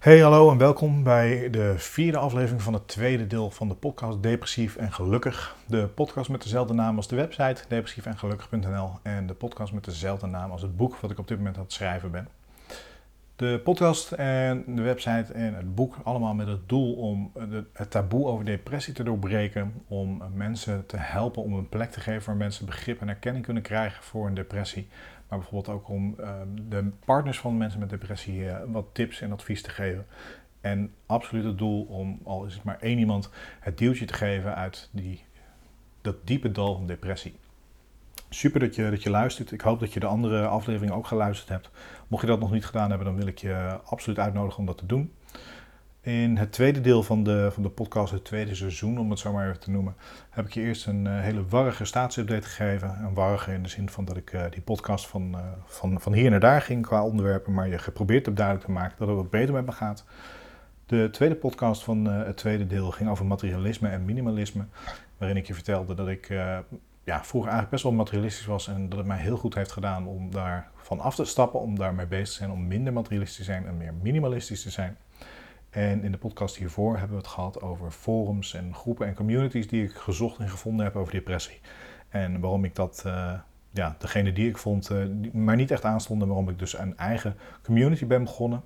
Hey, hallo en welkom bij de vierde aflevering van het tweede deel van de podcast Depressief en Gelukkig. De podcast met dezelfde naam als de website depressiefengelukkig.nl en de podcast met dezelfde naam als het boek wat ik op dit moment aan het schrijven ben. De podcast en de website en het boek allemaal met het doel om het taboe over depressie te doorbreken, om mensen te helpen om een plek te geven waar mensen begrip en erkenning kunnen krijgen voor een depressie maar bijvoorbeeld ook om ehm, de partners van mensen met depressie uh, wat tips en advies te geven. En absoluut het doel om, al is het maar één iemand, het duwtje te geven uit die, dat diepe dal van depressie. Super dat je, dat je luistert. Ik hoop dat je de andere afleveringen ook geluisterd hebt. Mocht je dat nog niet gedaan hebben, dan wil ik je absoluut uitnodigen om dat te doen. In het tweede deel van de, van de podcast, het tweede seizoen, om het zo maar even te noemen, heb ik je eerst een uh, hele warrige staatsupdate gegeven. Een warrige in de zin van dat ik uh, die podcast van, uh, van, van hier naar daar ging qua onderwerpen, maar je geprobeerd heb duidelijk te maken dat het wat beter met me gaat. De tweede podcast van het tweede deel ging over materialisme en minimalisme, waarin ik je vertelde dat ik ja, vroeger eigenlijk best wel materialistisch was en dat het mij heel goed heeft gedaan om daar van af te stappen, om daarmee bezig te zijn, om minder materialistisch te zijn en meer minimalistisch te zijn. En in de podcast hiervoor hebben we het gehad over forums en groepen en communities die ik gezocht en gevonden heb over depressie. En waarom ik dat, uh, ja, degene die ik vond, uh, maar niet echt aanstonden, waarom ik dus een eigen community ben begonnen.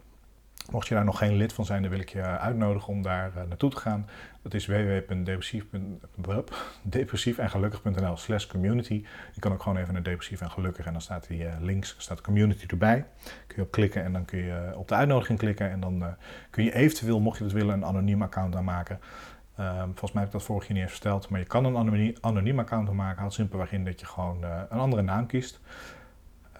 Mocht je daar nog geen lid van zijn, dan wil ik je uitnodigen om daar uh, naartoe te gaan. Dat is www.depressief.nl slash community. Je kan ook gewoon even naar depressief en gelukkig en dan staat die uh, links, staat community erbij. Kun je op klikken en dan kun je op de uitnodiging klikken. En dan kun je eventueel, mocht je dat willen, een anoniem account aanmaken. Um, volgens mij heb ik dat vorig jaar niet eens verteld. Maar je kan een anoniem, anoniem account aanmaken. Houdt simpelweg in dat je gewoon een andere naam kiest.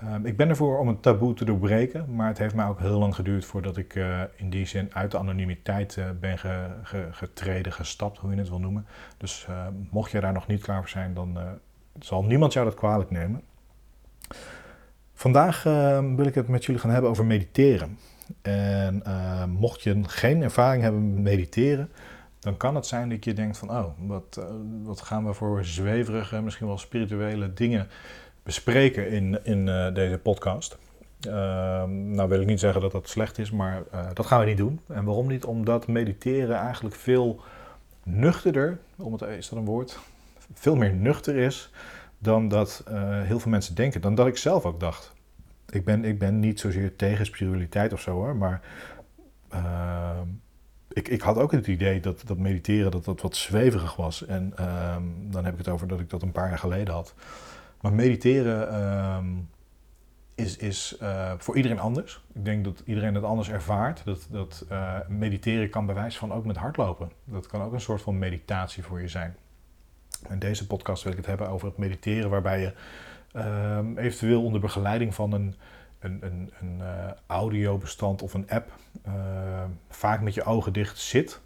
Ehm, ik ben ervoor om een taboe te doorbreken, maar het heeft mij ook heel lang geduurd voordat ik uh, in die zin uit de anonimiteit uh, ben ge, ge, getreden, gestapt, hoe je het wil noemen. Dus uh, mocht je daar nog niet klaar voor zijn, dan zal niemand jou dat kwalijk nemen. Vandaag ehm, wil ik het met jullie gaan hebben over mediteren. En mocht je geen ervaring hebben met mediteren, dan kan het zijn dat je denkt van, oh, wat, wat gaan we voor zweverige, misschien wel spirituele dingen bespreken in, in uh, deze podcast. Uh, nou wil ik niet zeggen dat dat slecht is, maar uh, dat gaan we niet doen. En waarom niet? Omdat mediteren eigenlijk veel nuchterder, om het, is dat een woord? Veel meer nuchter is dan dat uh, heel veel mensen denken. Dan dat ik zelf ook dacht. Ik ben, ik ben niet zozeer tegen spiritualiteit of zo hoor, maar ehm, ik, ik had ook het idee dat, dat mediteren dat dat wat zweverig was. En ehm, dan heb ik het over dat ik dat een paar jaar geleden had. Maar mediteren ehm, is, is uh, voor iedereen anders. Ik denk dat iedereen het anders ervaart. Dat, dat uh, mediteren kan bewijs van ook met hardlopen. Dat kan ook een soort van meditatie voor je zijn. In deze podcast wil ik het hebben over het mediteren, waarbij je um, eventueel onder begeleiding van een, een, een, een uh, audiobestand of een app vaak met je ogen dicht zit.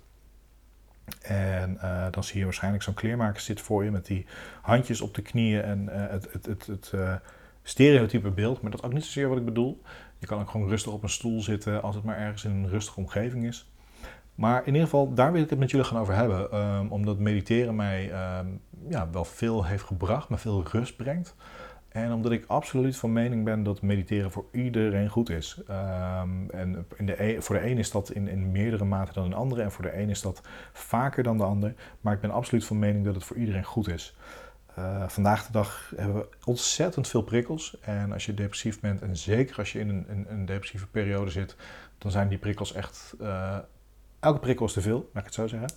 En uh, dan zie je waarschijnlijk zo'n kleermaker zit voor je met die handjes op de knieën en uh, het, het, het, het uh, stereotype beeld. Maar dat is ook niet zozeer wat ik bedoel. Je kan ook gewoon rustig op een stoel zitten als het maar ergens in een rustige omgeving is. Maar in ieder geval, daar wil ik het met jullie gaan over hebben. Um, omdat mediteren mij um, ja, wel veel heeft gebracht, me veel rust brengt. En omdat ik absoluut van mening ben dat mediteren voor iedereen goed is. Um, en in de e voor de een is dat in, in meerdere mate dan de andere. En voor de een is dat vaker dan de ander. Maar ik ben absoluut van mening dat het voor iedereen goed is. Uh, vandaag de dag hebben we ontzettend veel prikkels. En als je depressief bent, en zeker als je in een, een, een depressieve periode zit, dan zijn die prikkels echt. Uh, elke prikkel is te veel, laat ik het zo zeggen.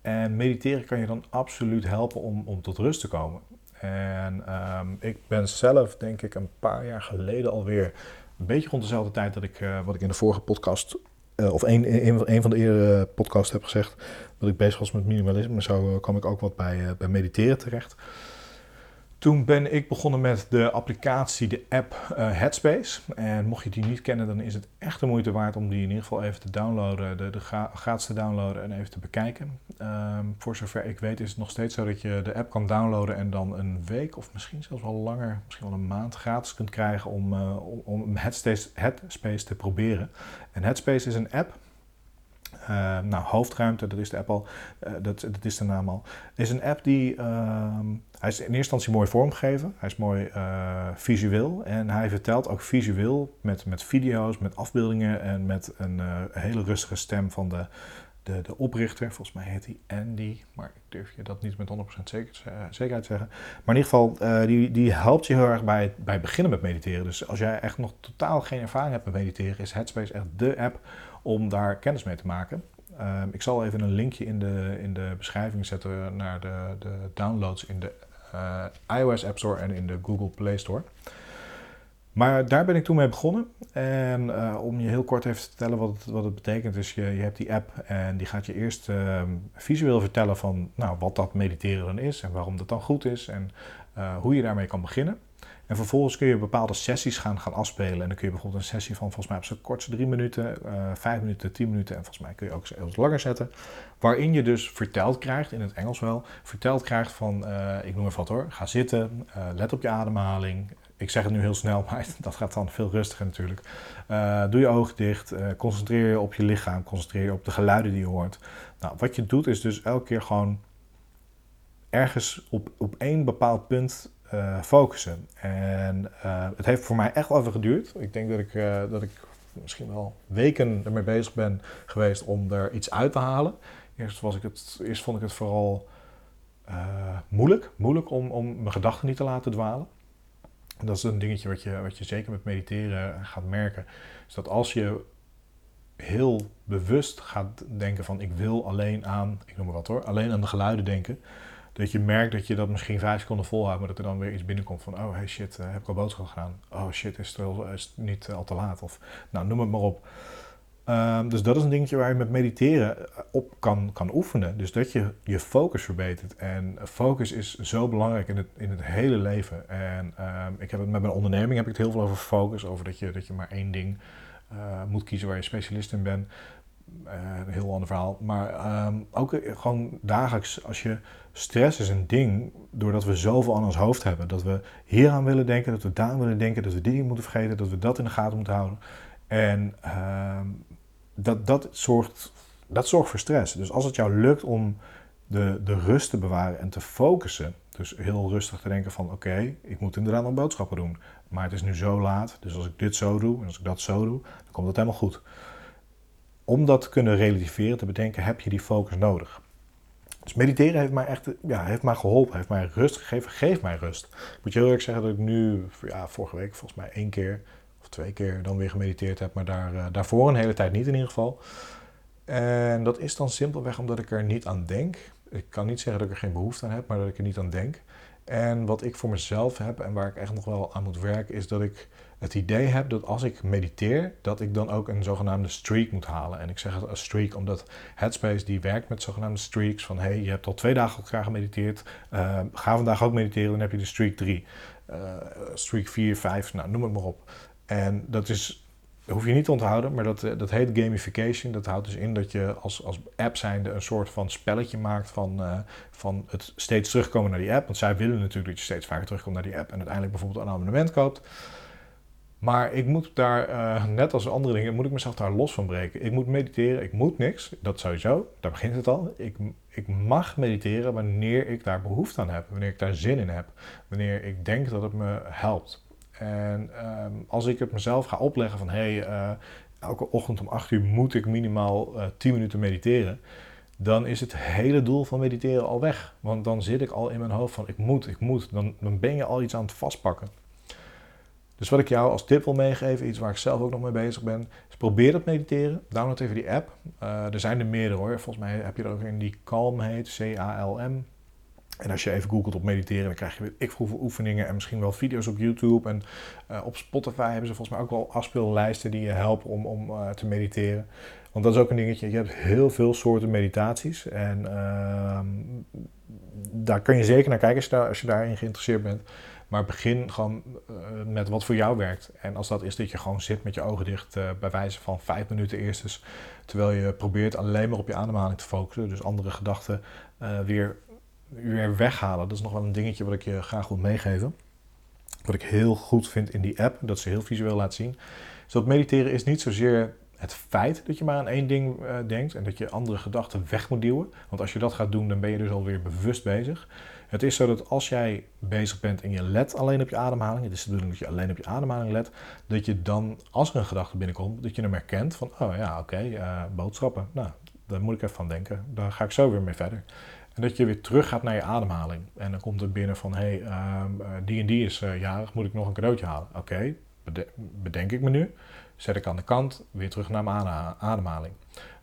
En mediteren kan je dan absoluut helpen om, om tot rust te komen. En um, ik ben zelf, denk ik, een paar jaar geleden alweer, een beetje rond dezelfde tijd dat ik, uh, wat ik in de vorige podcast, uh, of een, een, van de eerdere podcasts heb gezegd, dat ik bezig was met minimalisme. Zo uh, kwam ik ook wat bij, bij mediteren terecht. Toen ben ik begonnen met de applicatie, de app uh, Headspace. En mocht je die niet kennen, dan is het echt de moeite waard om die in ieder geval even te downloaden, de, de gratis te downloaden en even te bekijken. Um, voor zover ik weet is het nog steeds zo dat je de app kan downloaden en dan een week of misschien zelfs wel langer, misschien wel een maand gratis kunt krijgen om, uh, om Headspace, Headspace te proberen. En Headspace is een app nou, Hoofdruimte, dat is de app al, dat, dat is de naam al. is een app die, ehm, hij is in eerste instantie mooi vormgegeven. Hij is mooi visueel en hij vertelt ook visueel met, met video's, met afbeeldingen en met een hele rustige stem van de, de, de oprichter, volgens mij heet hij Andy, maar ik durf je dat niet met 100% zeker, uh, zekerheid zeggen. Maar in ieder geval, die, die helpt je heel erg bij, bij beginnen met mediteren. Dus als jij echt nog totaal geen ervaring hebt met mediteren, is Headspace echt de app om daar kennis mee te maken. Uh, ik zal even een linkje in de, in de beschrijving zetten naar de, de downloads in de eh, iOS App Store en in de Google Play Store. Maar daar ben ik toen mee begonnen. En uh, om je heel kort even te vertellen wat het, wat het betekent, is je, je hebt die app en die gaat je eerst uh, visueel vertellen van nou, wat dat mediteren dan is en waarom dat dan goed is en uh, hoe je daarmee kan beginnen. En vervolgens kun je bepaalde sessies gaan, gaan afspelen. En dan kun je bijvoorbeeld een sessie van volgens mij op zijn kortste drie minuten, vijf minuten, tien minuten en volgens mij kun je ook wat langer zetten. Waarin je dus verteld krijgt, in het Engels wel, verteld krijgt van, ik noem even wat hoor, ga zitten, let op je ademhaling, ik zeg het nu heel snel, maar dat gaat dan veel rustiger natuurlijk. Doe je ogen dicht, concentreer je op je lichaam, concentreer je op de geluiden die je hoort. Nou, wat je doet is dus elke keer gewoon ergens op, op één bepaald punt uh, focussen. En het heeft voor mij echt wel even geduurd. Ik denk dat ik, dat ik misschien wel weken ermee bezig ben geweest om er iets uit te halen. Eerst, was ik het, eerst vond ik het vooral moeilijk, moeilijk om, om mijn gedachten niet te laten dwalen dat is een dingetje wat je, wat je zeker met mediteren gaat merken. Is dat als je heel bewust gaat denken van ik wil alleen aan, ik noem maar wat hoor, alleen aan de geluiden denken. Dat je merkt dat je dat misschien vijf seconden volhoudt, maar dat er dan weer iets binnenkomt van oh hey shit, uh, heb ik al boodschap gedaan. Oh shit, is het, wel, is het niet al te laat? Of nou, noem het maar op. Ehm, dus dat is een dingetje waar je met mediteren op kan, kan oefenen. Dus dat je je focus verbetert. En focus is zo belangrijk in het, in het hele leven. En ehm, ik heb het met mijn onderneming heb ik het heel veel over focus. Over dat je, dat je maar één ding moet kiezen waar je specialist in bent. Uh, een heel ander verhaal. Maar um, ook gewoon dagelijks, als je stress is een ding, doordat we zoveel aan ons hoofd hebben. Dat we hier aan willen denken, dat we daar aan willen denken, dat we die moeten vergeten, dat we dat in de gaten moeten houden. En dat, dat, zorgt, dat zorgt voor stress. Dus als het jou lukt om de, de rust te bewaren en te focussen, dus heel rustig te denken van oké, ik moet inderdaad nog boodschappen doen, maar het is nu zo laat, dus als ik dit zo doe en als ik dat zo doe, dan komt het helemaal goed. Om dat te kunnen relativeren, te bedenken, heb je die focus nodig. Dus mediteren heeft mij echt ja, heeft mij geholpen, heeft mij rust gegeven, geeft mij rust. Moet je heel erg zeggen dat ik nu, ja, vorige week volgens mij één keer twee keer dan weer gemediteerd heb, maar daar, uh, daarvoor een hele tijd niet in ieder geval. En dat is dan simpelweg omdat ik er niet aan denk. Ik kan niet zeggen dat ik er geen behoefte aan heb, maar dat ik er niet aan denk. En wat ik voor mezelf heb en waar ik echt nog wel aan moet werken, is dat ik het idee heb dat als ik mediteer, dat ik dan ook een zogenaamde streak moet halen. En ik zeg het als streak omdat Headspace die werkt met zogenaamde streaks. Van hey, je hebt al twee dagen elkaar gemediteerd, uh, ga vandaag ook mediteren, dan heb je de streak 3. Uh, eh, streak 4, 5, nou noem het maar op. En dat is, hoef je niet te onthouden, maar dat, eh, dat heet gamification. Dat houdt dus in dat je als, als app zijnde een soort van spelletje maakt van, uh, van het steeds terugkomen naar die app. Want zij willen natuurlijk dat je steeds vaker terugkomt naar die app en uiteindelijk bijvoorbeeld een abonnement koopt. Maar ik moet daar, uh, net als andere dingen, moet ik mezelf daar los van breken. Ik moet mediteren, ik moet niks, dat sowieso, daar begint het al. Ik, ik mag mediteren wanneer ik daar behoefte aan heb, wanneer ik daar zin in heb, wanneer ik denk dat het me helpt. En ehm, als ik het mezelf ga opleggen van hé, hey, uh, elke ochtend om 8 uur moet ik minimaal uh, eh, 10 minuten mediteren, dan is het hele doel van mediteren al weg. Want dan zit ik al in mijn hoofd van ik moet, ik moet. Dan, ben je al iets aan het vastpakken. Dus wat ik jou als tip wil meegeven, iets waar ik zelf ook nog mee bezig ben, is probeer dat mediteren. Download even die app. Uh, er zijn er meerdere hoor. Volgens mij heb je er ook een die Calm heet, C-A-L-M. En als je even googelt op mediteren, dan krijg je weer ik hoeveel oefeningen en misschien wel video's op YouTube. En uh, op Spotify hebben ze volgens mij ook wel afspeellijsten die je helpen om, om uh, te mediteren. Want dat is ook een dingetje. Je hebt heel veel soorten meditaties. En uh, daar kun je zeker naar kijken als je, daar, daarin geïnteresseerd bent. Maar begin gewoon uh, met wat voor jou werkt. En als dat is dat je gewoon zit met je ogen dicht, bij wijze van vijf minuten eerst. Dus, terwijl je probeert alleen maar op je ademhaling te focussen. Dus andere gedachten weer weer weghalen. Dat is nog wel een dingetje wat ik je graag wil meegeven. Wat ik heel goed vind in die app, dat ze heel visueel laat zien. Dat mediteren is niet zozeer het feit dat je maar aan één ding denkt en dat je andere gedachten weg moet duwen. Want als je dat gaat doen, dan ben je dus alweer bewust bezig. Het is zo dat als jij bezig bent en je let alleen op je ademhaling, het is de bedoeling dat je alleen op je ademhaling let, dat je dan, als er een gedachte binnenkomt, dat je hem herkent van, oh ja, oké, okay, boodschappen. Nou, daar moet ik even van denken. Daar ga ik zo weer mee verder. En dat je weer terug gaat naar je ademhaling. En dan komt er binnen van, hé, hey, ehm, eh, die en die is uh, jarig, moet ik nog een cadeautje halen? Oké, bedenk ik me nu. Zet ik aan de kant, weer terug naar mijn ademhaling.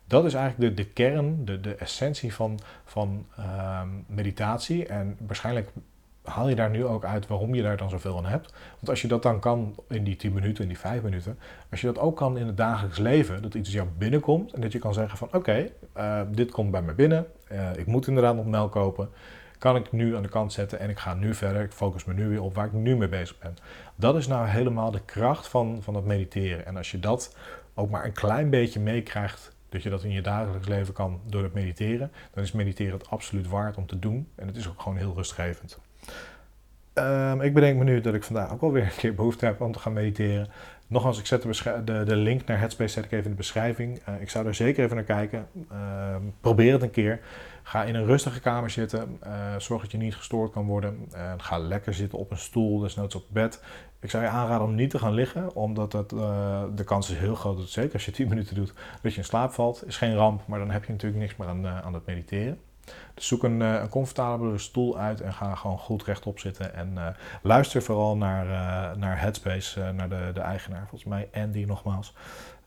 Dat is eigenlijk de, de kern, de, de essentie van, van ehm, meditatie. En waarschijnlijk haal je daar nu ook uit waarom je daar dan zoveel aan hebt. Want als je dat dan kan in die 10 minuten, in die 5 minuten, als je dat ook kan in het dagelijks leven, dat iets jou binnenkomt en dat je kan zeggen van oké, eh, dit komt bij me binnen, uh, ik moet inderdaad nog melk kopen, kan ik nu aan de kant zetten en ik ga nu verder, ik focus me nu weer op waar ik nu mee bezig ben. Dat is nou helemaal de kracht van, van het mediteren. En als je dat ook maar een klein beetje meekrijgt dat je dat in je dagelijks leven kan door het mediteren, dan is mediteren het absoluut waard om te doen. En het is ook gewoon heel rustgevend. Um, ik bedenk me nu dat ik vandaag ook alweer een keer behoefte heb om te gaan mediteren. Nogmaals, ik zet de, de, link naar Headspace zet ik even in de beschrijving. Uh, ik zou daar zeker even naar kijken. Uh, probeer het een keer. Ga in een rustige kamer zitten. Uh, zorg dat je niet gestoord kan worden. ga lekker zitten op een stoel, desnoods op bed. Ik zou je aanraden om niet te gaan liggen, omdat het, de kans is heel groot dat zeker als je 10 minuten doet, dat je in slaap valt. Is geen ramp, maar dan heb je natuurlijk niks meer aan, aan het mediteren. Dus zoek een, een comfortabele stoel uit en ga gewoon goed rechtop zitten. En uh, luister vooral naar, uh, naar Headspace, naar de, de eigenaar, volgens mij Andy nogmaals.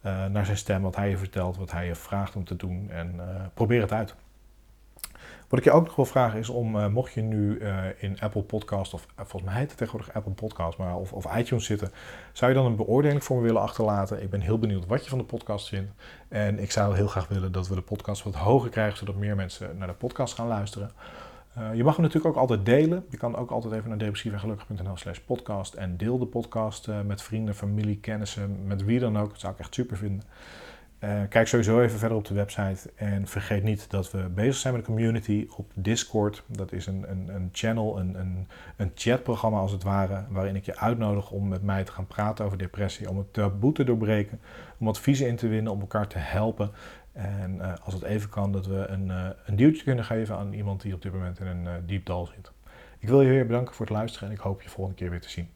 naar zijn stem, wat hij je vertelt, wat hij je vraagt om te doen. En probeer het uit. Wat ik je ook nog wil vragen is om, uh, mocht je nu uh, in Apple Podcast, of uh, volgens mij heet het tegenwoordig Apple Podcast, maar of, of iTunes zitten, zou je dan een beoordeling voor me willen achterlaten? Ik ben heel benieuwd wat je van de podcast vindt. En ik zou heel graag willen dat we de podcast wat hoger krijgen, zodat meer mensen naar de podcast gaan luisteren. je mag hem natuurlijk ook altijd delen. Je kan ook altijd even naar depressievengelukkig.nl slash podcast en deel de podcast met vrienden, familie, kennissen, met wie dan ook. Dat zou ik echt super vinden. Uh, kijk sowieso even verder op de website. En vergeet niet dat we bezig zijn met de community op Discord. Dat is een, een, een channel, een, een, een chatprogramma als het ware. Waarin ik je uitnodig om met mij te gaan praten over depressie. Om het taboe te doorbreken. Om adviezen in te winnen. Om elkaar te helpen. En uh, als het even kan, dat we een, uh, een duwtje kunnen geven aan iemand die op dit moment in een diep dal zit. Ik wil je weer bedanken voor het luisteren en ik hoop je volgende keer weer te zien.